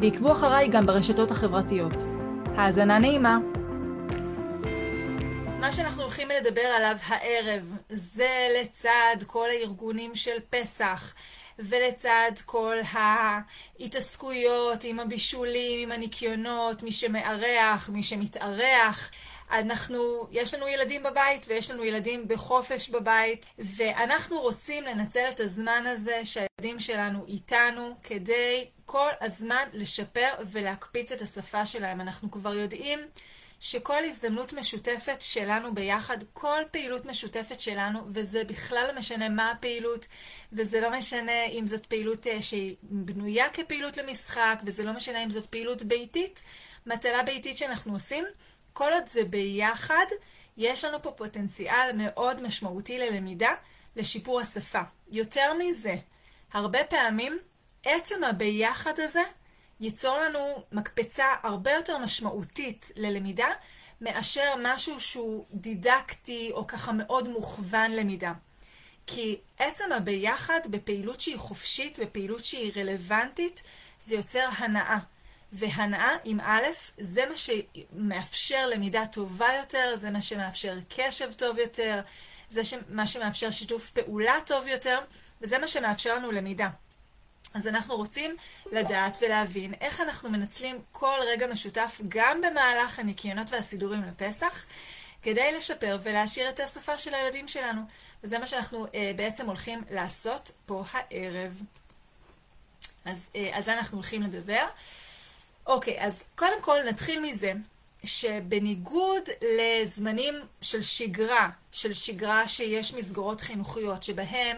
ועקבו אחריי גם ברשתות החברתיות. האזנה נעימה. מה שאנחנו הולכים לדבר עליו הערב זה לצד כל הארגונים של פסח ולצד כל ההתעסקויות עם הבישולים, עם הניקיונות, מי שמארח, מי שמתארח. אנחנו, יש לנו ילדים בבית ויש לנו ילדים בחופש בבית, ואנחנו רוצים לנצל את הזמן הזה שהילדים שלנו איתנו כדי כל הזמן לשפר ולהקפיץ את השפה שלהם. אנחנו כבר יודעים שכל הזדמנות משותפת שלנו ביחד, כל פעילות משותפת שלנו, וזה בכלל לא משנה מה הפעילות, וזה לא משנה אם זאת פעילות אה, שהיא בנויה כפעילות למשחק, וזה לא משנה אם זאת פעילות ביתית, מטלה ביתית שאנחנו עושים, כל עוד זה ביחד, יש לנו פה פוטנציאל מאוד משמעותי ללמידה, לשיפור השפה. יותר מזה, הרבה פעמים עצם הביחד הזה ייצור לנו מקפצה הרבה יותר משמעותית ללמידה, מאשר משהו שהוא דידקטי או ככה מאוד מוכוון למידה. כי עצם הביחד בפעילות שהיא חופשית, בפעילות שהיא רלוונטית, זה יוצר הנאה. והנאה עם א', זה מה שמאפשר למידה טובה יותר, זה מה שמאפשר קשב טוב יותר, זה מה שמאפשר שיתוף פעולה טוב יותר, וזה מה שמאפשר לנו למידה. אז אנחנו רוצים לדעת ולהבין איך אנחנו מנצלים כל רגע משותף גם במהלך הניקיונות והסידורים לפסח, כדי לשפר ולהשאיר את השפה של הילדים שלנו. וזה מה שאנחנו אה, בעצם הולכים לעשות פה הערב. אז אה, על זה אנחנו הולכים לדבר. אוקיי, אז קודם כל נתחיל מזה שבניגוד לזמנים של שגרה, של שגרה שיש מסגרות חינוכיות, שבהם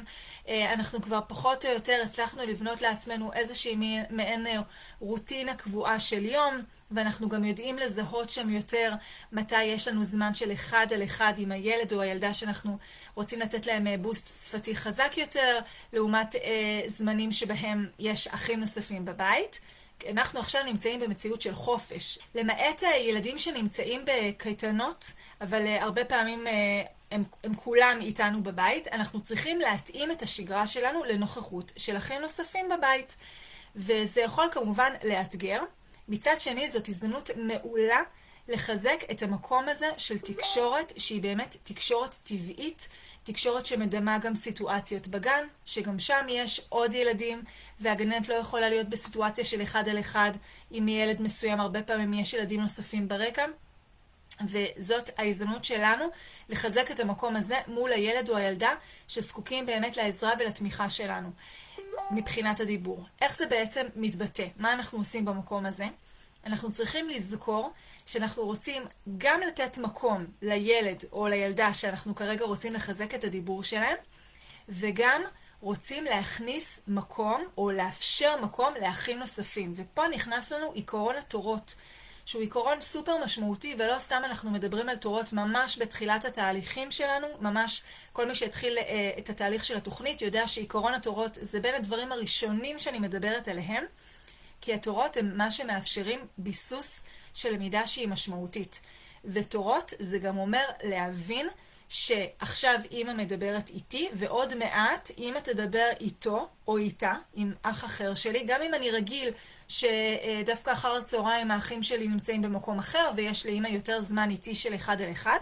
אה, אנחנו כבר פחות או יותר הצלחנו לבנות לעצמנו איזושהי מעין אה, רוטינה קבועה של יום, ואנחנו גם יודעים לזהות שם יותר מתי יש לנו זמן של אחד על אחד עם הילד או הילדה שאנחנו רוצים לתת להם אה, בוסט שפתי חזק יותר, לעומת אה, זמנים שבהם יש אחים נוספים בבית. אנחנו עכשיו נמצאים במציאות של חופש. למעט ילדים שנמצאים בקייטנות, אבל uh, הרבה פעמים uh, הם, הם כולם איתנו בבית, אנחנו צריכים להתאים את השגרה שלנו לנוכחות של אחים נוספים בבית. וזה יכול כמובן לאתגר. מצד שני, זאת הזדמנות מעולה לחזק את המקום הזה של תקשורת, שהיא באמת תקשורת טבעית, תקשורת שמדמה גם סיטואציות בגן, שגם שם יש עוד ילדים, והגננת לא יכולה להיות בסיטואציה של אחד על אחד עם ילד מסוים, הרבה פעמים יש ילדים נוספים ברקע. וזאת ההזדמנות שלנו לחזק את המקום הזה מול הילד או הילדה שזקוקים באמת לעזרה ולתמיכה שלנו מבחינת הדיבור. איך זה בעצם מתבטא? מה אנחנו עושים במקום הזה? אנחנו צריכים לזכור שאנחנו רוצים גם לתת מקום לילד או לילדה שאנחנו כרגע רוצים לחזק את הדיבור שלהם, וגם רוצים להכניס מקום או לאפשר מקום לאחים נוספים. ופה נכנס לנו עיקרון התורות, שהוא עיקרון סופר משמעותי, ולא סתם אנחנו מדברים על תורות ממש בתחילת התהליכים שלנו, ממש כל מי שהתחיל אה, את התהליך של התוכנית יודע שעיקרון התורות זה בין הדברים הראשונים שאני מדברת עליהם, כי התורות הן מה שמאפשרים ביסוס של למידה שהיא משמעותית. ותורות זה גם אומר להבין שעכשיו אימא מדברת איתי, ועוד מעט אימא תדבר איתו או איתה, עם אח אחר שלי, גם אם אני רגיל שדווקא אחר הצהריים האחים שלי נמצאים במקום אחר, ויש לאימא יותר זמן איתי של אחד על אחד.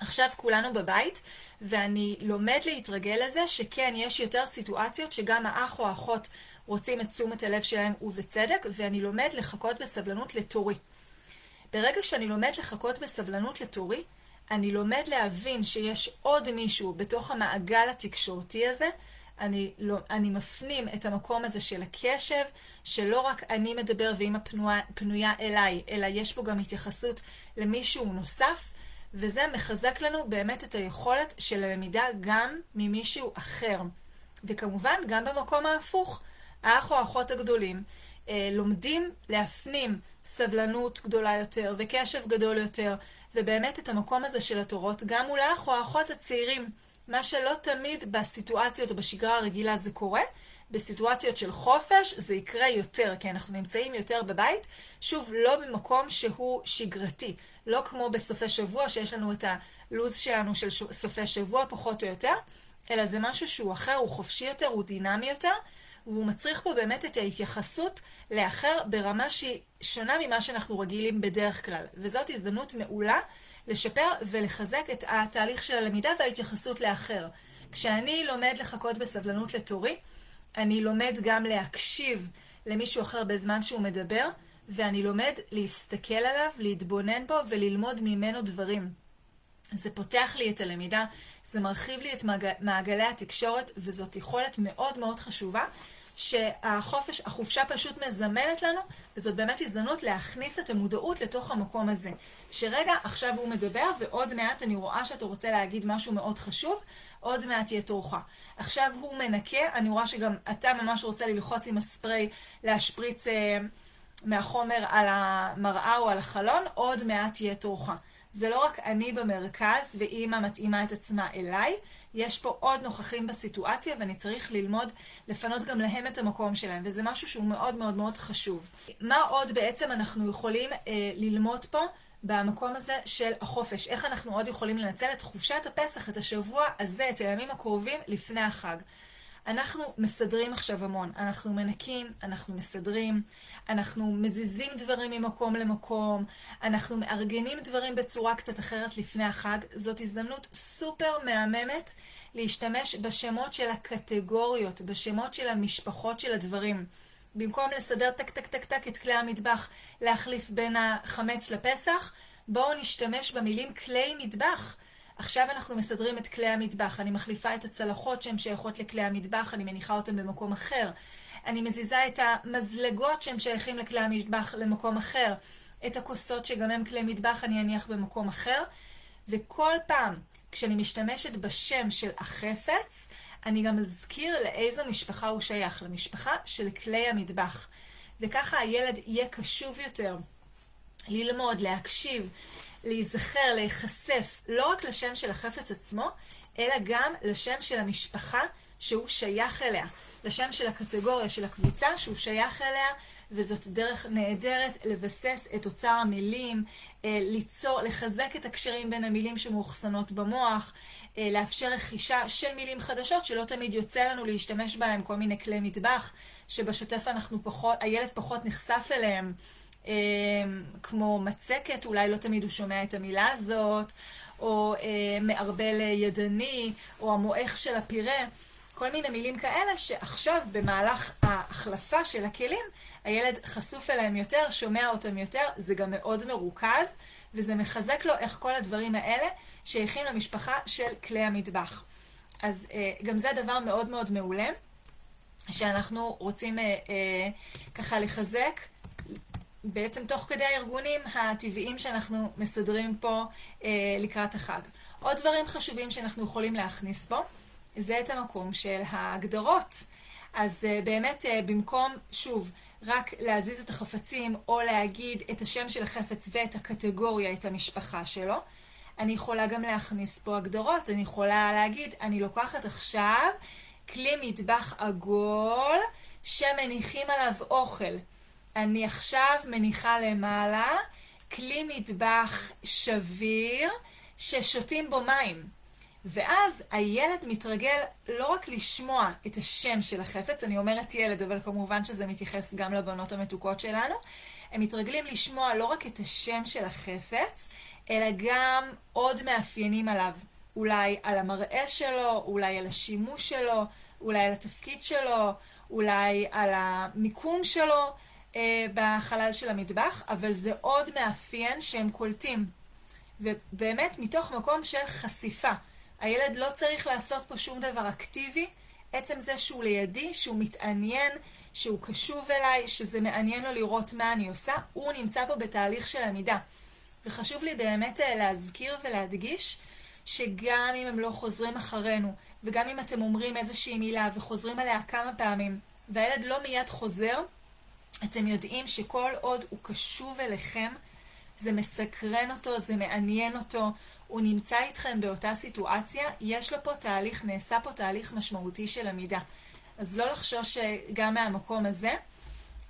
עכשיו כולנו בבית, ואני לומד להתרגל לזה שכן, יש יותר סיטואציות שגם האח או האחות רוצים את תשומת הלב שלהם ובצדק, ואני לומד לחכות בסבלנות לתורי. ברגע שאני לומד לחכות בסבלנות לתורי, אני לומד להבין שיש עוד מישהו בתוך המעגל התקשורתי הזה, אני, לא, אני מפנים את המקום הזה של הקשב, שלא רק אני מדבר ואימא פנויה, אליי, אלא יש פה גם התייחסות למישהו נוסף, וזה מחזק לנו באמת את היכולת של הלמידה גם ממישהו אחר. וכמובן, גם במקום ההפוך, האח או האחות הגדולים לומדים להפנים סבלנות גדולה יותר וקשב גדול יותר, ובאמת את המקום הזה של התורות, גם מול האח או האחות הצעירים. מה שלא תמיד בסיטואציות או בשגרה הרגילה זה קורה, בסיטואציות של חופש זה יקרה יותר, כי אנחנו נמצאים יותר בבית, שוב, לא במקום שהוא שגרתי, לא כמו בסופי שבוע שיש לנו את הלו"ז שלנו של סופי שבוע פחות או יותר, אלא זה משהו שהוא אחר, הוא חופשי יותר, הוא דינמי יותר, והוא מצריך פה באמת את ההתייחסות לאחר ברמה שהיא שונה ממה שאנחנו רגילים בדרך כלל. וזאת הזדמנות מעולה לשפר ולחזק את התהליך של הלמידה וההתייחסות לאחר. כשאני לומד לחכות בסבלנות לתורי, אני לומד גם להקשיב למישהו אחר בזמן שהוא מדבר, ואני לומד להסתכל עליו, להתבונן בו וללמוד ממנו דברים. זה פותח לי את הלמידה, זה מרחיב לי את מעגלי התקשורת, וזאת יכולת מאוד מאוד חשובה, שהחופש, החופשה פשוט מזמנת לנו, וזאת באמת הזדמנות להכניס את המודעות לתוך המקום הזה. שרגע, עכשיו הוא מדבר, ועוד מעט אני רואה שאתה רוצה להגיד משהו מאוד חשוב, עוד מעט יהיה תורך. עכשיו הוא מנקה, אני רואה שגם אתה ממש רוצה ללחוץ עם הספרי, להשפריץ אה, מהחומר על המראה או על החלון, עוד מעט יהיה תורך. זה לא רק אני במרכז ואימא מתאימה את עצמה אליי, יש פה עוד נוכחים בסיטואציה ואני צריך ללמוד לפנות גם להם את המקום שלהם, וזה משהו שהוא מאוד מאוד מאוד חשוב. מה עוד בעצם אנחנו יכולים אה, ללמוד פה? במקום הזה של החופש. איך אנחנו עוד יכולים לנצל את חופשת הפסח, את השבוע הזה, את הימים הקרובים לפני החג. אנחנו מסדרים עכשיו המון, אנחנו מנקים, אנחנו מסדרים, אנחנו מזיזים דברים ממקום למקום, אנחנו מארגנים דברים בצורה קצת אחרת לפני החג. זאת הזדמנות סופר מהממת להשתמש בשמות של הקטגוריות, בשמות של המשפחות של הדברים. במקום לסדר טק טק טק טק את כלי המטבח, להחליף בין החמץ לפסח, בואו נשתמש במילים כלי מטבח. עכשיו אנחנו מסדרים את כלי המטבח, אני מחליפה את הצלחות שהן שייכות לכלי המטבח, אני מניחה אותן במקום אחר. אני מזיזה את המזלגות שהן שייכים לכלי המטבח למקום אחר. את הכוסות שגם הן כלי מטבח אני אניח במקום אחר. וכל פעם כשאני משתמשת בשם של החפץ, אני גם אזכיר לאיזו משפחה הוא שייך, למשפחה של כלי המטבח. וככה הילד יהיה קשוב יותר ללמוד, להקשיב, להיזכר, להיחשף, לא רק לשם של החפץ עצמו, אלא גם לשם של המשפחה שהוא שייך אליה, לשם של הקטגוריה, של הקבוצה שהוא שייך אליה, וזאת דרך נהדרת לבסס את אוצר המילים, אה, ליצור, לחזק את הקשרים בין המילים שמאוחסנות במוח, אה, לאפשר רכישה של מילים חדשות שלא תמיד יוצא לנו להשתמש בהם, כל מיני כלי מטבח, שבשוטף אנחנו פחות, הילד פחות נחשף אליהם. אה, כמו מצקת, אולי לא תמיד הוא שומע את המילה הזאת, או מערבל ידני, או המועך של הפירה, כל מיני מילים כאלה שעכשיו במהלך ההחלפה של הכלים הילד חשוף אליהם יותר, שומע אותם יותר, זה גם מאוד מרוכז, וזה מחזק לו איך כל הדברים האלה שייכים למשפחה של כלי המטבח. אז אה, גם זה דבר מאוד מאוד מעולה, שאנחנו רוצים אה, אה, ככה לחזק. בעצם תוך כדי הארגונים הטבעיים שאנחנו מסדרים פה אה, לקראת החג. עוד דברים חשובים שאנחנו יכולים להכניס פה, זה את המקום של ההגדרות. אז uh, באמת uh, במקום, שוב, רק להזיז את החפצים או להגיד את השם של החפץ ואת הקטגוריה, את המשפחה שלו, אני יכולה גם להכניס פה הגדרות. אני יכולה להגיד, אני לוקחת עכשיו כלי מטבח עגול שמניחים עליו אוכל. אני עכשיו מניחה למעלה כלי מטבח שביר ששותים בו מים. ואז הילד מתרגל לא רק לשמוע את השם של החפץ, אני אומרת ילד, אבל כמובן שזה מתייחס גם לבנות המתוקות שלנו, הם מתרגלים לשמוע לא רק את השם של החפץ, אלא גם עוד מאפיינים עליו. אולי על המראה שלו, אולי על השימוש שלו, אולי על התפקיד שלו, אולי על המיקום שלו אה, בחלל של המטבח, אבל זה עוד מאפיין שהם קולטים. ובאמת מתוך מקום של חשיפה. הילד לא צריך לעשות פה שום דבר אקטיבי. עצם זה שהוא לידי, שהוא מתעניין, שהוא קשוב אליי, שזה מעניין לו לראות מה אני עושה, הוא נמצא פה בתהליך של עמידה. וחשוב לי באמת אה, להזכיר ולהדגיש שגם אם הם לא חוזרים אחרינו, וגם אם אתם אומרים איזושהי מילה וחוזרים עליה כמה פעמים, והילד לא מיד חוזר, אתם יודעים שכל עוד הוא קשוב אליכם, זה מסקרן אותו, זה מעניין אותו, הוא נמצא איתכם באותה סיטואציה, יש לו פה תהליך, נעשה פה תהליך משמעותי של עמידה. אז לא לחשוש אה, גם מהמקום הזה.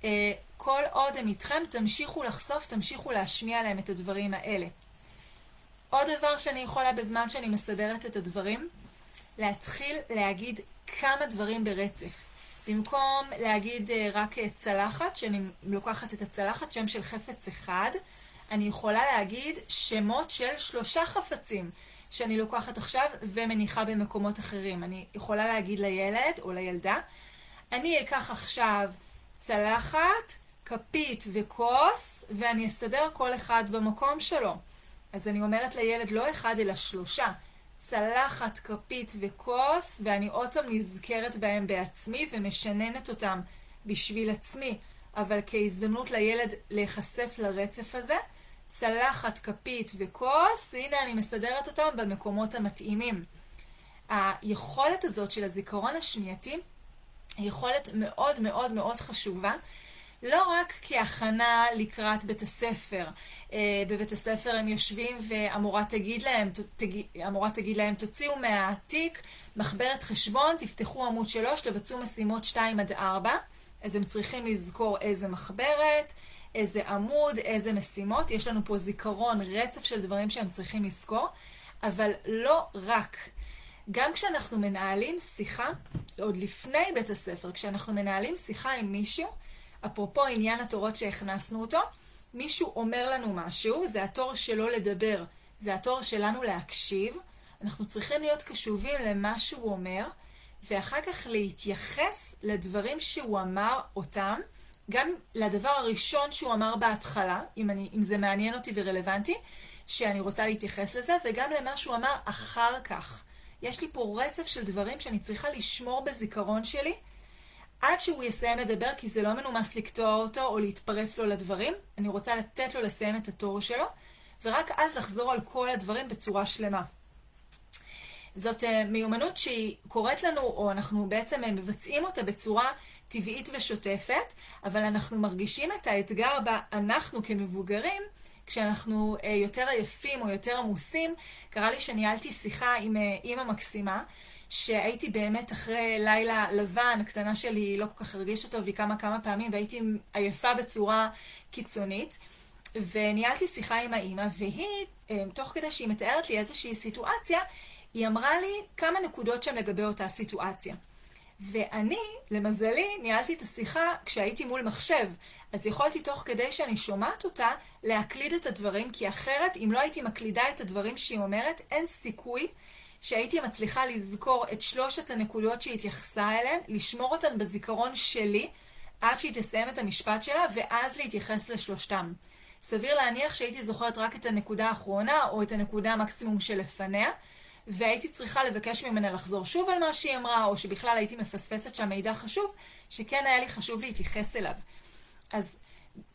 אה, כל עוד הם איתכם, תמשיכו לחשוף, תמשיכו להשמיע להם את הדברים האלה. עוד דבר שאני יכולה בזמן שאני מסדרת את הדברים, להתחיל להגיד כמה דברים ברצף. במקום להגיד אה, רק צלחת, שאני לוקחת את הצלחת, שם של חפץ אחד, אני יכולה להגיד שמות של שלושה חפצים שאני לוקחת עכשיו ומניחה במקומות אחרים. אני יכולה להגיד לילד או לילדה, אני אקח עכשיו צלחת, כפית וכוס, ואני אסדר כל אחד במקום שלו. אז אני אומרת לילד לא אחד אלא שלושה. צלחת, כפית וכוס, ואני עוד פעם נזכרת בהם בעצמי ומשננת אותם בשביל עצמי, אבל כהזדמנות לילד להיחשף לרצף הזה. צלחת, כפית וכוס, הנה אני מסדרת אותם במקומות המתאימים. היכולת הזאת של הזיכרון השמיעתי היא יכולת מאוד מאוד מאוד חשובה, לא רק כהכנה לקראת בית הספר. אה, בבית הספר הם יושבים והמורה תגיד להם, תגיד, המורה תגיד להם, תוציאו מהתיק מחברת חשבון, תפתחו עמוד 3, תבצעו משימות 2 עד 4. אז הם צריכים לזכור איזה מחברת, איזה עמוד, איזה משימות. יש לנו פה זיכרון, רצף של דברים שהם צריכים לזכור, אבל לא רק. גם כשאנחנו מנהלים שיחה, עוד לפני בית הספר, כשאנחנו מנהלים שיחה עם מישהו, אפרופו עניין התורות שהכנסנו אותו, מישהו אומר לנו משהו, זה התור שלו לדבר, זה התור שלנו להקשיב, אנחנו צריכים להיות קשובים למה שהוא אומר, ואחר כך להתייחס לדברים שהוא אמר אותם, גם לדבר הראשון שהוא אמר בהתחלה, אם, אני, אם זה מעניין אותי ורלוונטי, שאני רוצה להתייחס לזה, וגם למה שהוא אמר אחר כך. יש לי פה רצף של דברים שאני צריכה לשמור בזיכרון שלי, עד שהוא יסיים לדבר, כי זה לא מנומס לקטוע אותו או להתפרץ לו לדברים. אני רוצה לתת לו לסיים את התור שלו, ורק אז לחזור על כל הדברים בצורה שלמה. זאת uh, מיומנות שהיא קורית לנו, או אנחנו בעצם uh, מבצעים אותה בצורה טבעית ושוטפת, אבל אנחנו מרגישים את האתגר בה אנחנו כמבוגרים, כשאנחנו uh, יותר עייפים או יותר עמוסים. קרה לי שניהלתי שיחה עם אימא מקסימה, שהייתי באמת אחרי לילה לבן, הקטנה שלי לא כל כך הרגישה טוב, היא קמה כמה פעמים והייתי עייפה בצורה קיצונית. וניהלתי שיחה עם האימא, והיא, תוך כדי שהיא מתארת לי איזושהי סיטואציה, היא אמרה לי כמה נקודות שם לגבי אותה סיטואציה. ואני, למזלי, ניהלתי את השיחה כשהייתי מול מחשב. אז יכולתי תוך כדי שאני שומעת אותה, להקליד את הדברים, כי אחרת, אם לא הייתי מקלידה את הדברים שהיא אומרת, אין סיכוי שהייתי מצליחה לזכור את שלושת הנקודות שהיא התייחסה אליהן, לשמור אותן בזיכרון שלי, עד שהיא תסיים את המשפט שלה, ואז להתייחס לשלושתם. סביר להניח שהייתי זוכרת רק את הנקודה האחרונה, או את הנקודה המקסימום שלפניה, והייתי צריכה לבקש ממנה לחזור שוב על מה שהיא אמרה, או שבכלל הייתי מפספסת שם מידע חשוב, שכן היה לי חשוב להתייחס אליו. אז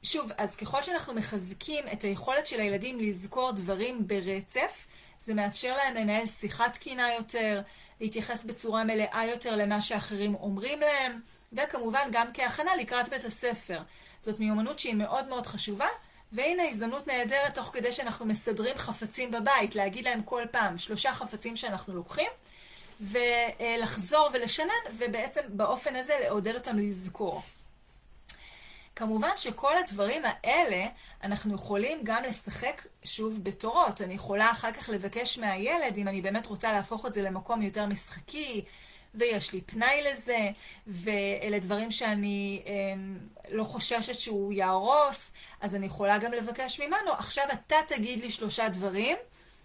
שוב, אז ככל שאנחנו מחזקים את היכולת של הילדים לזכור דברים ברצף, זה מאפשר להם לנהל שיחה תקינה יותר, להתייחס בצורה מלאה יותר למה שאחרים אומרים להם, וכמובן גם כהכנה לקראת בית הספר. זאת מיומנות שהיא מאוד מאוד חשובה, והנה הזדמנות נהדרת תוך כדי שאנחנו מסדרים חפצים בבית, להגיד להם כל פעם שלושה חפצים שאנחנו לוקחים, ולחזור ולשנן, ובעצם באופן הזה לעודד אותם לזכור. כמובן שכל הדברים האלה, אנחנו יכולים גם לשחק שוב בתורות. אני יכולה אחר כך לבקש מהילד, אם אני באמת רוצה להפוך את זה למקום יותר משחקי, ויש לי פנאי לזה, ואלה דברים שאני אה, לא חוששת שהוא יהרוס, אז אני יכולה גם לבקש ממנו, עכשיו אתה תגיד לי שלושה דברים,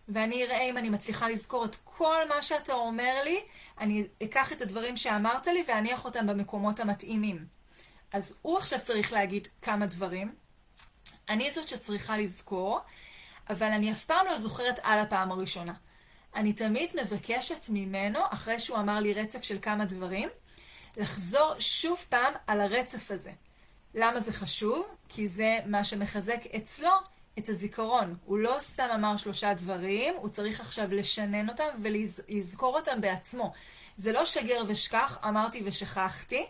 ואני אראה אם אני מצליחה לזכור את כל מה שאתה אומר לי, אני אקח את הדברים שאמרת לי ואניח אותם במקומות המתאימים. אז הוא עכשיו צריך להגיד כמה דברים. אני זאת שצריכה לזכור, אבל אני אף פעם לא זוכרת על הפעם הראשונה. אני תמיד מבקשת ממנו, אחרי שהוא אמר לי רצף של כמה דברים, לחזור שוב פעם על הרצף הזה. למה זה חשוב? כי זה מה שמחזק אצלו את הזיכרון. הוא לא סתם אמר שלושה דברים, הוא צריך עכשיו לשנן אותם ולזכור אותם בעצמו. זה לא שגר ושכח, אמרתי ושכחתי,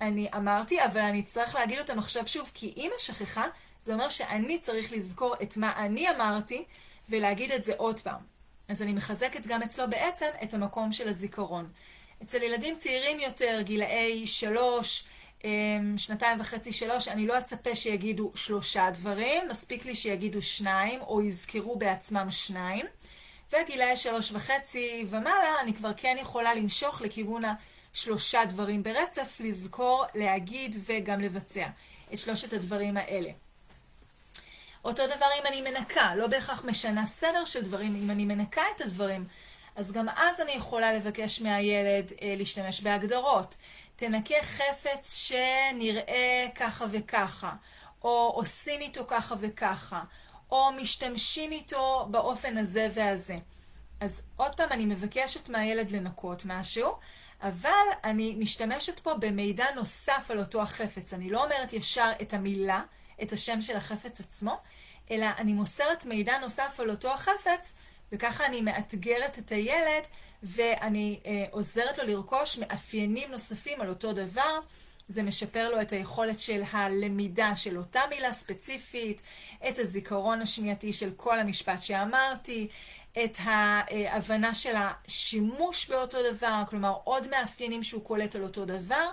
אני אמרתי, אבל אני אצטרך להגיד אותם עכשיו שוב, כי אימא שכחה, זה אומר שאני צריך לזכור את מה אני אמרתי, ולהגיד את זה עוד פעם. אז אני מחזקת גם אצלו בעצם את המקום של הזיכרון. אצל ילדים צעירים יותר, גילאי שלוש, אמ, שנתיים וחצי, שלוש, אני לא אצפה שיגידו שלושה דברים, מספיק לי שיגידו שניים, או יזכרו בעצמם שניים. וגילאי שלוש וחצי ומעלה, אני כבר כן יכולה למשוך לכיוון השלושה דברים ברצף, לזכור, להגיד וגם לבצע את שלושת הדברים האלה. אותו דבר אם אני מנקה, לא בהכרח משנה סדר של דברים, אם אני מנקה את הדברים, אז גם אז אני יכולה לבקש מהילד אה, להשתמש בהגדרות. תנקה חפץ שנראה ככה וככה, או עושים איתו ככה וככה, או משתמשים איתו באופן הזה והזה. אז עוד פעם, אני מבקשת מהילד לנקות משהו, אבל אני משתמשת פה במידע נוסף על אותו החפץ. אני לא אומרת ישר את המילה, את השם של החפץ עצמו, אלא אני מוסרת מידע נוסף על אותו החפץ, וככה אני מאתגרת את הילד, ואני אה, עוזרת לו לרכוש מאפיינים נוספים על אותו דבר. זה משפר לו את היכולת של הלמידה של אותה מילה ספציפית, את הזיכרון השמיעתי של כל המשפט שאמרתי, את ההבנה של השימוש באותו דבר, כלומר עוד מאפיינים שהוא קולט על אותו דבר,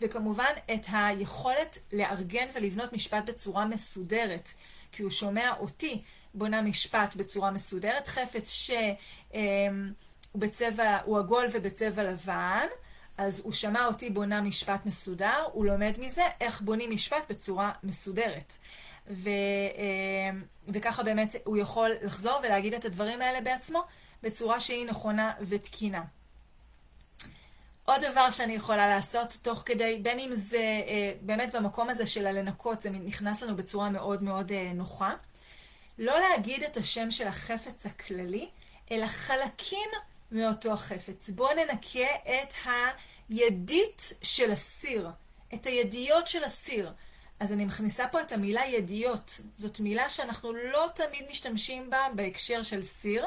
וכמובן את היכולת לארגן ולבנות משפט בצורה מסודרת, כי הוא שומע אותי בונה משפט בצורה מסודרת, חפץ שהוא בצבע, הוא עגול ובצבע לבן, אז הוא שמע אותי בונה משפט מסודר, הוא לומד מזה איך בונים משפט בצורה מסודרת. ו, וככה באמת הוא יכול לחזור ולהגיד את הדברים האלה בעצמו בצורה שהיא נכונה ותקינה. עוד דבר שאני יכולה לעשות תוך כדי, בין אם זה באמת במקום הזה של הלנקות, זה נכנס לנו בצורה מאוד מאוד נוחה. לא להגיד את השם של החפץ הכללי, אלא חלקים מאותו החפץ. בואו ננקה את הידית של הסיר, את הידיות של הסיר. אז אני מכניסה פה את המילה ידיות. זאת מילה שאנחנו לא תמיד משתמשים בה בהקשר של סיר,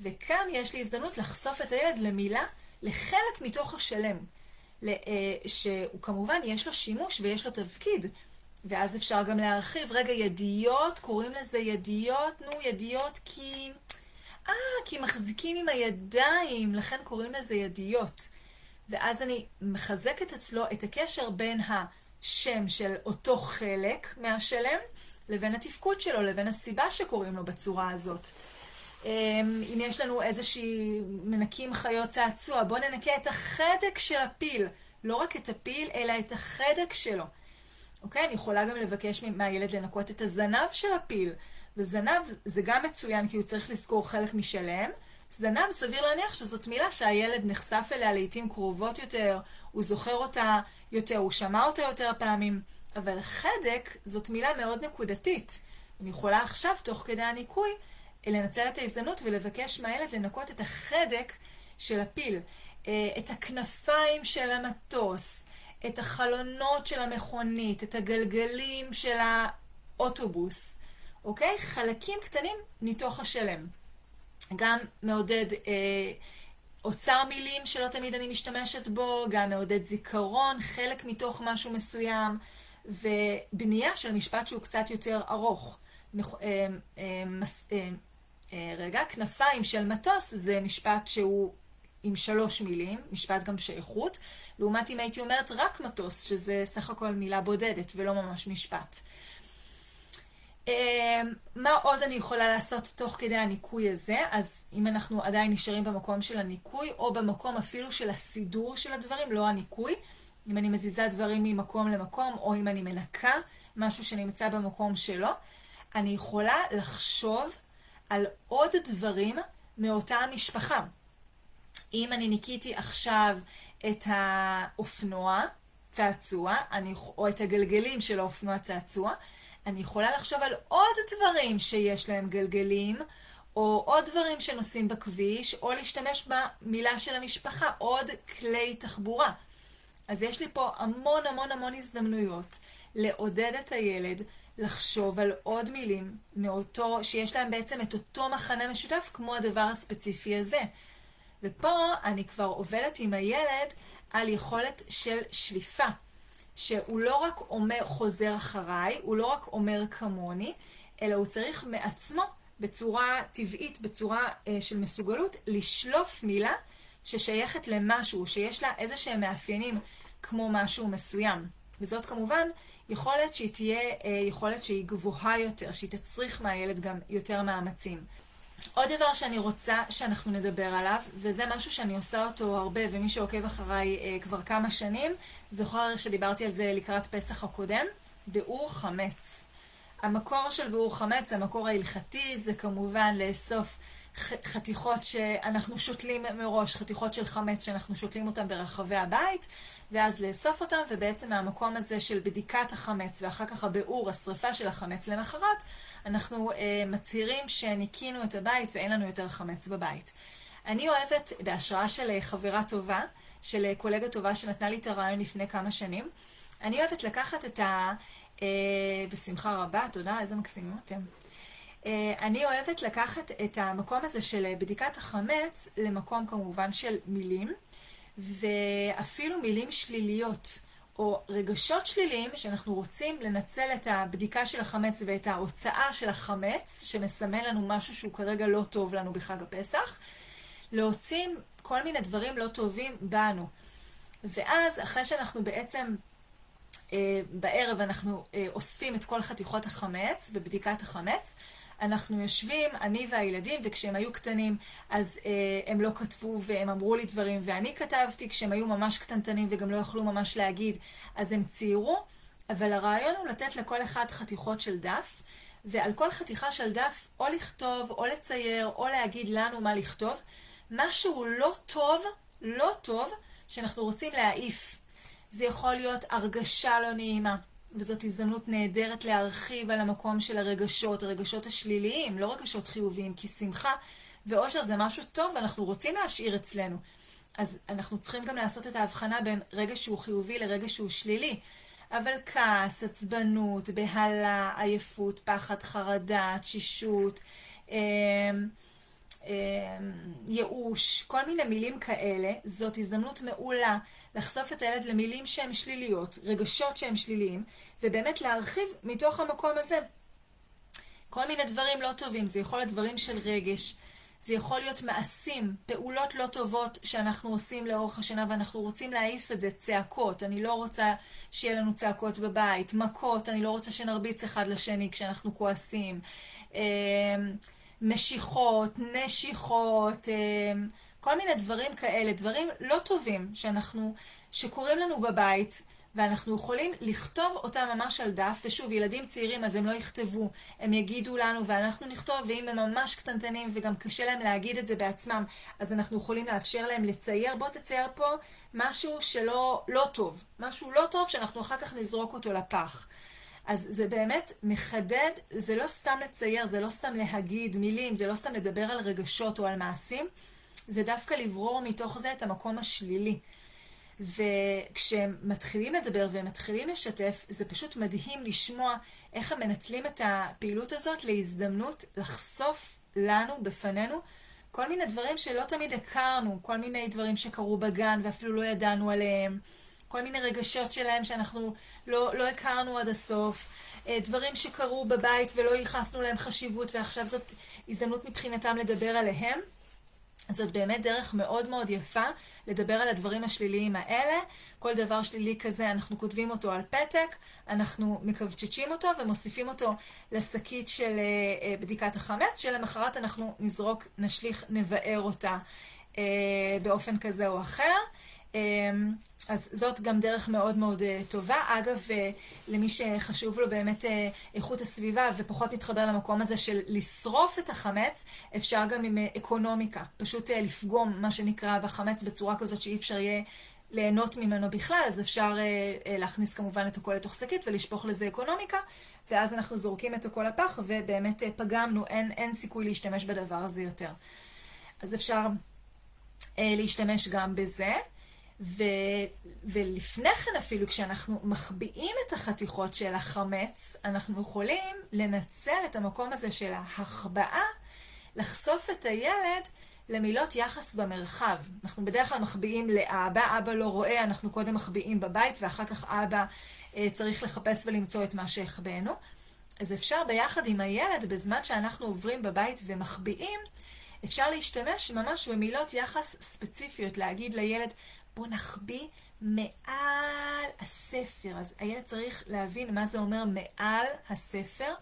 וכאן יש לי הזדמנות לחשוף את הילד למילה, לחלק מתוך השלם. אה, שהוא כמובן יש לו שימוש ויש לו תפקיד. ואז אפשר גם להרחיב, רגע, ידיות, קוראים לזה ידיות, נו, ידיות כי... אה, כי מחזיקים עם הידיים, לכן קוראים לזה ידיות. ואז אני מחזקת אצלו את הקשר בין השם של אותו חלק מהשלם, לבין התפקוד שלו, לבין הסיבה שקוראים לו בצורה הזאת. אמ, אם יש לנו איזושהי מנקים חיות צעצוע, בואו ננקה את החדק של הפיל. לא רק את הפיל, אלא את החדק שלו. אוקיי? אני יכולה גם לבקש מהילד לנקות את הזנב של הפיל. וזנב זה גם מצוין כי הוא צריך לזכור חלק משלם. זנב סביר להניח שזאת מילה שהילד נחשף אליה לעיתים קרובות יותר, הוא זוכר אותה יותר, הוא שמע אותה יותר פעמים. אבל חדק זאת מילה מאוד נקודתית. אני יכולה עכשיו, תוך כדי הניקוי, לנצל את ההזדמנות ולבקש מהילד לנקות את החדק של הפיל, אה, את הכנפיים של המטוס, את החלונות של המכונית, את הגלגלים של האוטובוס, אוקיי? חלקים קטנים מתוך השלם. גם מעודד אה, אוצר מילים שלא תמיד אני משתמשת בו, גם מעודד זיכרון, חלק מתוך משהו מסוים, ובנייה של משפט שהוא קצת יותר ארוך. אה, אה, אה, רגע, כנפיים של מטוס זה משפט שהוא עם שלוש מילים, משפט גם שייכות, לעומת אם הייתי אומרת רק מטוס, שזה סך הכל מילה בודדת ולא ממש משפט. אמ, מה עוד אני יכולה לעשות תוך כדי הניקוי הזה? אז אם אנחנו עדיין נשארים במקום של הניקוי, או במקום אפילו של הסידור של הדברים, לא הניקוי, אם אני מזיזה דברים ממקום למקום, או אם אני מנקה משהו שנמצא במקום שלו, אני יכולה לחשוב על עוד דברים מאותה המשפחה. אם אני ניקיתי עכשיו את האופנוע צעצוע, אני, או את הגלגלים של האופנוע צעצוע, אני יכולה לחשוב על עוד דברים שיש להם גלגלים, או עוד דברים שנוסעים בכביש, או להשתמש במילה של המשפחה, עוד כלי תחבורה. אז יש לי פה המון המון המון הזדמנויות לעודד את הילד לחשוב על עוד מילים מאותו, שיש להם בעצם את אותו מחנה משותף כמו הדבר הספציפי הזה. ופה אני כבר עובדת עם הילד על יכולת של שליפה. שהוא לא רק אומר חוזר אחריי, הוא לא רק אומר כמוני, אלא הוא צריך מעצמו, בצורה טבעית, בצורה אה, של מסוגלות, לשלוף מילה ששייכת למשהו, שיש לה איזה שהם מאפיינים כמו משהו מסוים. וזאת כמובן יכולת שהיא תהיה אה, יכולת שהיא גבוהה יותר, שהיא תצריך מהילד גם יותר מאמצים. עוד דבר שאני רוצה שאנחנו נדבר עליו, וזה משהו שאני עושה אותו הרבה, ומי שעוקב אחריי אה, כבר כמה שנים, זוכר שדיברתי על זה לקראת פסח הקודם, ביאור חמץ. המקור של ביאור חמץ, המקור ההלכתי, זה כמובן לאסוף חתיכות שאנחנו שותלים מראש, חתיכות של חמץ שאנחנו שותלים אותן ברחבי הבית, ואז לאסוף אותם, ובעצם מהמקום הזה של בדיקת החמץ, ואחר כך הביאור, השרפה של החמץ למחרת, אנחנו אה, מצהירים שניקינו את הבית ואין לנו יותר חמץ בבית. אני אוהבת, בהשראה של אה, חברה טובה, של אה, קולגה טובה שנתנה לי את הרעיון לפני כמה שנים, אני אוהבת לקחת את ה... אה, בשמחה רבה, תודה, איזה מקסימים אתם. אה, אני אוהבת לקחת את המקום הזה של בדיקת החמץ למקום כמובן של מילים, ואפילו מילים שליליות. או רגשות שליליים שאנחנו רוצים לנצל את הבדיקה של החמץ ואת ההוצאה של החמץ, שמסמן לנו משהו שהוא כרגע לא טוב לנו בחג הפסח, להוציא כל מיני דברים לא טובים בנו. ואז, אחרי שאנחנו בעצם אה, בערב אנחנו אה, אוספים את כל חתיכות החמץ בבדיקת החמץ, אנחנו יושבים, אני והילדים, וכשהם היו קטנים, אז אה, הם לא כתבו והם אמרו לי דברים, ואני כתבתי, כשהם היו ממש קטנטנים וגם לא יכלו ממש להגיד, אז הם ציירו, אבל הרעיון הוא לתת לכל אחד חתיכות של דף, ועל כל חתיכה של דף, או לכתוב, או לצייר, או להגיד לנו מה לכתוב, משהו לא טוב, לא טוב, שאנחנו רוצים להעיף. זה יכול להיות הרגשה לא נעימה. וזאת הזדמנות נהדרת להרחיב על המקום של הרגשות, הרגשות השליליים, לא רגשות חיוביים, כי שמחה ואושר זה משהו טוב ואנחנו רוצים להשאיר אצלנו. אז אנחנו צריכים גם לעשות את ההבחנה בין רגע שהוא חיובי לרגע שהוא שלילי. אבל כעס, עצבנות, בהלה, עייפות, פחד, חרדה, תשישות, אה, אה, ייאוש, כל מיני מילים כאלה, זאת הזדמנות מעולה לחשוף את הילד למילים שהן שליליות, רגשות שהן שליליים, ובאמת להרחיב מתוך המקום הזה. כל מיני דברים לא טובים, זה יכול להיות דברים של רגש, זה יכול להיות מעשים, פעולות לא טובות שאנחנו עושים לאורך השנה ואנחנו רוצים להעיף את זה, צעקות, אני לא רוצה שיהיה לנו צעקות בבית, מכות, אני לא רוצה שנרביץ אחד לשני כשאנחנו כועסים, אמ, משיכות, נשיכות, אמ, כל מיני דברים כאלה, דברים לא טובים שאנחנו, שקורים לנו בבית, ואנחנו יכולים לכתוב אותם ממש על דף, ושוב, ילדים צעירים אז הם לא יכתבו, הם יגידו לנו ואנחנו נכתוב, ואם הם ממש קטנטנים וגם קשה להם להגיד את זה בעצמם, אז אנחנו יכולים לאפשר להם לצייר, בוא תצייר פה משהו שלא לא טוב, משהו לא טוב שאנחנו אחר כך נזרוק אותו לפח. אז זה באמת מחדד, זה לא סתם לצייר, זה לא סתם להגיד מילים, זה לא סתם לדבר על רגשות או על מעשים, זה דווקא לברור מתוך זה את המקום השלילי. וכשהם מתחילים לדבר והם מתחילים לשתף, זה פשוט מדהים לשמוע איך הם מנצלים את הפעילות הזאת להזדמנות לחשוף לנו, בפנינו, כל מיני דברים שלא תמיד הכרנו, כל מיני דברים שקרו בגן ואפילו לא ידענו עליהם, כל מיני רגשות שלהם שאנחנו לא, לא הכרנו עד הסוף, אה, דברים שקרו בבית ולא ייחסנו להם חשיבות ועכשיו זאת הזדמנות מבחינתם לדבר עליהם. זאת באמת דרך מאוד מאוד יפה לדבר על הדברים השליליים האלה. כל דבר שלילי כזה, אנחנו כותבים אותו על פתק, אנחנו מקבצ'צ'ים אותו ומוסיפים אותו לשקית של אה, אה, בדיקת החמץ, שלמחרת אנחנו נזרוק, נשליך, נבער אותה אה, באופן כזה או אחר. אמ, אז זאת גם דרך מאוד מאוד אה, טובה. אגב, אה, למי שחשוב לו באמת אה, איכות הסביבה ופחות מתחבר למקום הזה של לשרוף את החמץ, אפשר גם עם אקונומיקה. פשוט לפגום, מה שנקרא, בחמץ בצורה כזאת שאי אפשר יהיה ליהנות ממנו בכלל, אז אפשר להכניס כמובן את הכל לתוך שקית ולשפוך לזה אקונומיקה, ואז אנחנו זורקים את הכל לפח, ובאמת פגמנו, אין, אין סיכוי להשתמש בדבר הזה יותר. אז אפשר להשתמש גם בזה. ו, ולפני כן אפילו, כשאנחנו מחביאים את החתיכות של החמץ, אנחנו יכולים לנצל את המקום הזה של ההחבאה, לחשוף את הילד למילות יחס במרחב. אנחנו בדרך כלל מחביאים לאבא, אבא לא רואה, אנחנו קודם מחביאים בבית, ואחר כך אבא אה, צריך לחפש ולמצוא את מה שהחבאנו. אז אפשר ביחד עם הילד, בזמן שאנחנו עוברים בבית ומחביאים, אפשר להשתמש ממש במילות יחס ספציפיות, להגיד לילד, בוא נחביא מעל הספר. אז הילד צריך להבין מה זה אומר מעל הספר,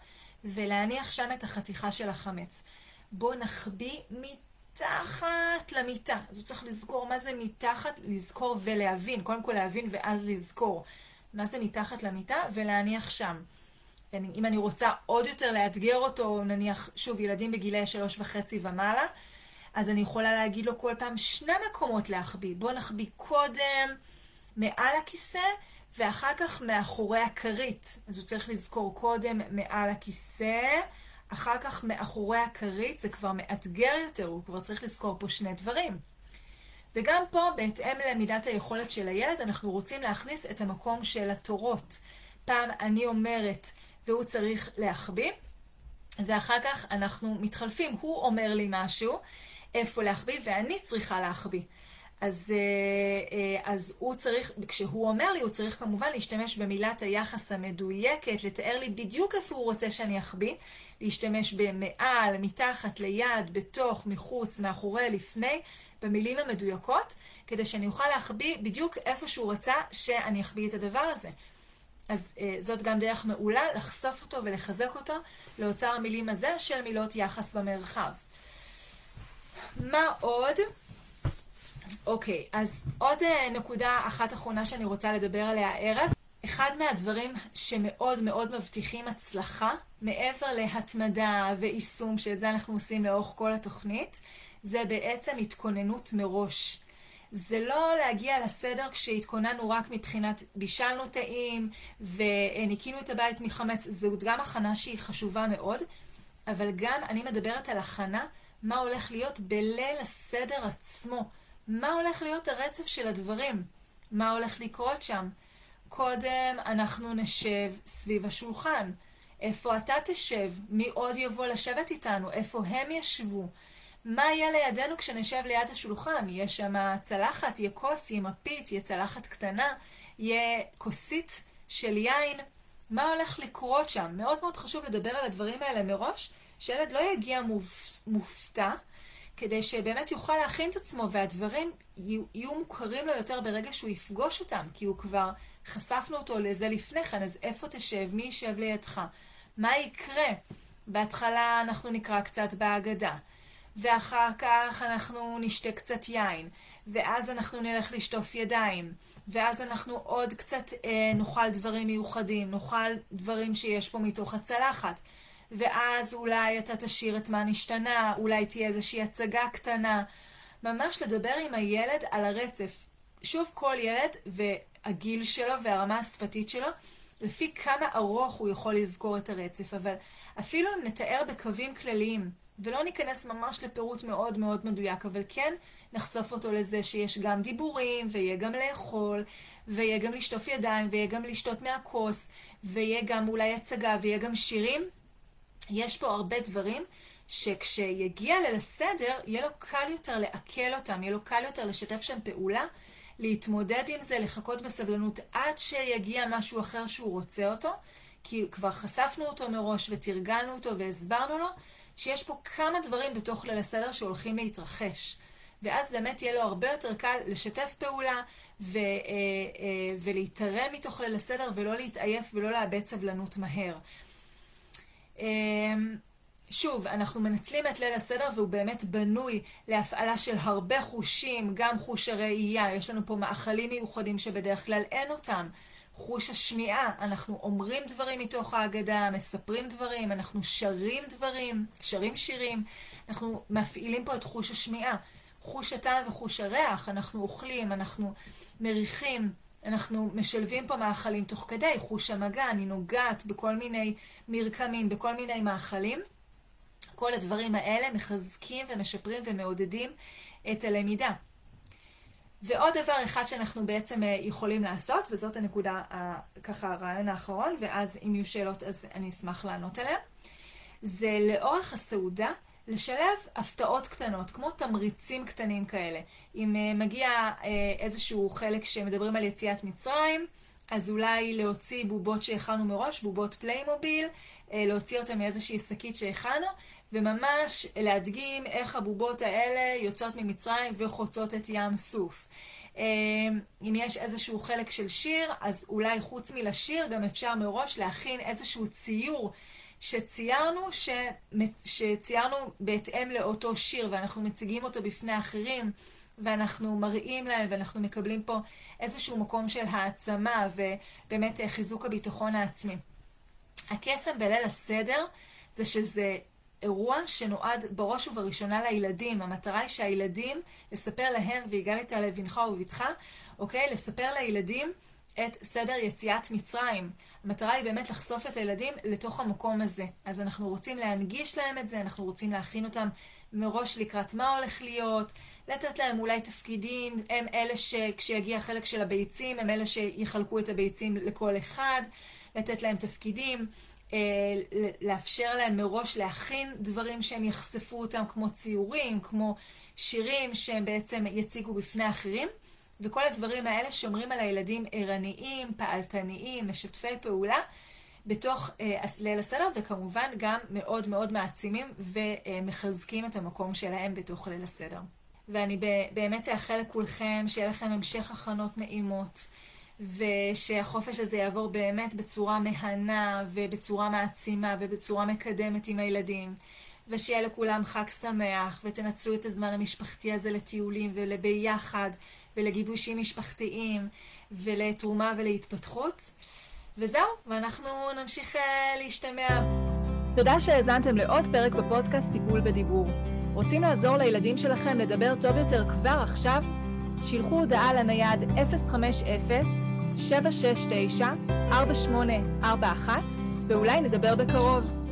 ולהניח שם את החתיכה של החמץ. בוא נחביא מתחת למיטה. אז הוא צריך לזכור מה זה מתחת, לזכור ולהבין. קודם כל להבין ואז לזכור. מה זה מתחת למיטה ולהניח שם. אם אני רוצה עוד יותר לאתגר אותו, נניח, שוב, ילדים בגילי שלוש וחצי ומעלה, אז אני יכולה להגיד לו כל פעם שני מקומות להחביא. בוא נחביא קודם מעל הכיסא, ואחר כך מאחורי הכרית. אז הוא צריך לזכור קודם מעל הכיסא, אחר כך מאחורי הכרית, זה כבר מאתגר יותר, הוא כבר צריך לזכור פה שני דברים. וגם פה, בהתאם למידת היכולת של הילד, אנחנו רוצים להכניס את המקום של התורות. פעם אני אומרת, והוא צריך להחביא, ואחר כך אנחנו מתחלפים. הוא אומר לי משהו, איפה להחביא, ואני צריכה להחביא. אז, אה, אה, אז הוא צריך, כשהוא אומר לי, הוא צריך כמובן להשתמש במילת היחס המדויקת, לתאר לי בדיוק איפה הוא רוצה שאני אחביא, להשתמש במעל, מתחת, ליד, בתוך, מחוץ, מאחורי, לפני, במילים המדויקות, כדי שאני אוכל להחביא בדיוק איפה שהוא רצה שאני אחביא את הדבר הזה. אז אה, זאת גם דרך מעולה לחשוף אותו ולחזק אותו לאוצר המילים הזה של מילות יחס במרחב. מה עוד? אוקיי, אז עוד אה, נקודה אחת אחרונה שאני רוצה לדבר עליה הערב. אחד מהדברים שמאוד מאוד מבטיחים הצלחה, מעבר להתמדה ויישום, שאת זה אנחנו עושים לאורך כל התוכנית, זה בעצם התכוננות מראש. זה לא להגיע לסדר כשהתכוננו רק מבחינת בישלנו טעים וניקינו את הבית מחמץ, זאת גם הכנה שהיא חשובה מאוד, אבל גם אני מדברת על הכנה מה הולך להיות בליל הסדר עצמו, מה הולך להיות הרצף של הדברים, מה הולך לקרות שם. קודם אנחנו נשב סביב השולחן. איפה אתה תשב? מי עוד יבוא לשבת איתנו? איפה הם ישבו? מה יהיה לידינו כשנשב ליד השולחן? יהיה שם צלחת, יהיה כוס, יהיה מפית, יהיה צלחת קטנה, יהיה כוסית של יין. מה הולך לקרות שם? מאוד מאוד חשוב לדבר על הדברים האלה מראש, שילד לא יגיע מופתע, כדי שבאמת יוכל להכין את עצמו והדברים יהיו, מוכרים לו יותר ברגע שהוא יפגוש אותם, כי הוא כבר, חשפנו אותו לזה לפני כן, אז איפה תשב? מי יישב לידך? מה יקרה? בהתחלה אנחנו נקרא קצת בהגדה. ואחר כך אנחנו נשתה קצת יין, ואז אנחנו נלך לשטוף ידיים, ואז אנחנו עוד קצת אה, נאכל דברים מיוחדים, נאכל דברים שיש פה מתוך הצלחת. ואז אולי אתה תשאיר את מה נשתנה, אולי תהיה איזושהי הצגה קטנה. ממש לדבר עם הילד על הרצף. שוב, כל ילד והגיל שלו והרמה השפתית שלו, לפי כמה ארוך הוא יכול לזכור את הרצף, אבל אפילו אם נתאר בקווים כלליים, ולא ניכנס ממש לפירוט מאוד מאוד מדויק, אבל כן נחשוף אותו לזה שיש גם דיבורים, ויהיה גם לאכול, ויהיה גם לשטוף ידיים, ויהיה גם לשתות מהכוס, ויהיה גם אולי הצגה, ויהיה גם שירים. יש פה הרבה דברים שכשיגיע ליל הסדר, יהיה לו קל יותר לעכל אותם, יהיה לו קל יותר לשתף שם פעולה, להתמודד עם זה, לחכות בסבלנות עד שיגיע משהו אחר שהוא רוצה אותו, כי כבר חשפנו אותו מראש ותרגלנו אותו והסברנו לו, שיש פה כמה דברים בתוך ליל הסדר שהולכים להתרחש. ואז באמת יהיה לו הרבה יותר קל לשתף פעולה ו, אה, אה, ולהתערם מתוך ליל הסדר ולא להתעייף ולא לאבד סבלנות מהר. אה, שוב, אנחנו מנצלים את ליל הסדר והוא באמת בנוי להפעלה של הרבה חושים, גם חוש הראייה, יש לנו פה מאכלים מיוחדים שבדרך כלל אין אותם. חוש השמיעה, אנחנו אומרים דברים מתוך ההגדה, מספרים דברים, אנחנו שרים דברים, שרים שירים, אנחנו מפעילים פה את חוש השמיעה. חוש הטעם וחוש הריח, אנחנו אוכלים, אנחנו מריחים, אנחנו משלבים פה מאכלים תוך כדי, חוש המגע, אני נוגעת בכל מיני מרקמים, בכל מיני מאכלים. כל הדברים האלה מחזקים ומשפרים ומעודדים את הלמידה. ועוד דבר אחד שאנחנו בעצם אה, יכולים לעשות, וזאת הנקודה, ככה הרעיון האחרון, ואז אם יהיו שאלות אז אני אשמח לענות עליהן, זה לאורך הסעודה לשלב הפתעות קטנות, כמו תמריצים קטנים כאלה. אם אה, מגיע אה, איזשהו חלק שמדברים על יציאת מצרים, אז אולי להוציא בובות שהכנו מראש, בובות פליימוביל, אה, להוציא אותן מאיזושהי שקית שהכנו, וממש להדגים איך הבובות האלה יוצאות ממצרים וחוצות את ים סוף. אם יש איזשהו חלק של שיר, אז אולי חוץ מלשיר גם אפשר מראש להכין איזשהו ציור שציירנו, ש... שציירנו בהתאם לאותו שיר, ואנחנו מציגים אותו בפני אחרים, ואנחנו מראים להם, ואנחנו מקבלים פה איזשהו מקום של העצמה, ובאמת חיזוק הביטחון העצמי. הקסם בליל הסדר זה שזה אירוע שנועד בראש ובראשונה לילדים. המטרה היא שהילדים, לספר להם, והגלת לבנך ובבתך, אוקיי? לספר לילדים את סדר יציאת מצרים. המטרה היא באמת לחשוף את הילדים לתוך המקום הזה. אז אנחנו רוצים להנגיש להם את זה, אנחנו רוצים להכין אותם מראש לקראת מה הולך להיות, לתת להם אולי תפקידים, הם אלה שכשיגיע החלק של הביצים, הם אלה שיחלקו את הביצים לכל אחד, לתת להם תפקידים, אה, לאפשר להם מראש להכין דברים שהם יחשפו אותם, כמו ציורים, כמו שירים שהם בעצם יציגו בפני אחרים. וכל הדברים האלה שומרים על הילדים ערניים, פעלתניים, משתפי פעולה, בתוך אה, ליל הסדר, וכמובן גם מאוד מאוד מעצימים ומחזקים את המקום שלהם בתוך ליל הסדר. ואני באמת אאחל לכולכם שיהיה לכם המשך הכנות נעימות, ושהחופש הזה יעבור באמת בצורה מהנה ובצורה מעצימה ובצורה מקדמת עם הילדים. ושיהיה לכולם חג שמח, ותנצלו את הזמן המשפחתי הזה לטיולים ולביחד, ולגיבושים משפחתיים, ולתרומה ולהתפתחות. וזהו, ואנחנו נמשיך uh, להשתמע. תודה שהאזנתם לעוד פרק בפודקאסט טיפול בדיבור. רוצים לעזור לילדים שלכם לדבר טוב יותר כבר עכשיו? שילחו הודעה לנייד 050-769-4841 ואולי נדבר בקרוב.